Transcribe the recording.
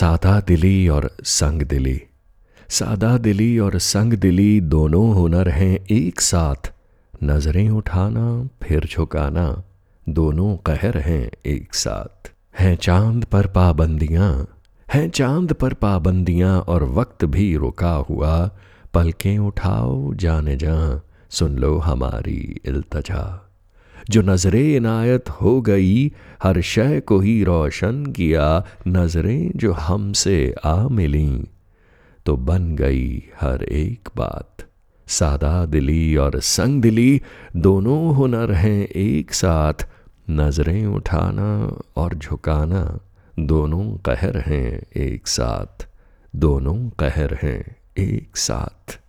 सादा दिली और संग दिली। सादा दिली और संग दिली दोनों हुनर हैं एक साथ। नज़रें उठाना, फिर झुकाना, दोनों कहर हैं एक साथ। हैं चाँद पर पाबंदियाँ, हैं चाँद पर पाबंदियाँ और वक्त भी रुका हुआ। पलकें उठाओ जाने जा सुन लो हमारी इल्तजा। जो नजरे इनायत हो गई, हर शय को ही रोशन किया, नज़रें जो हमसे आ मिली। तो बन गई हर एक बात। सादा दिली और संग दिली, दोनों हुनर हैं एक साथ। नज़रें उठाना और झुकाना, दोनों कहर हैं एक साथ। दोनों कहर हैं एक साथ।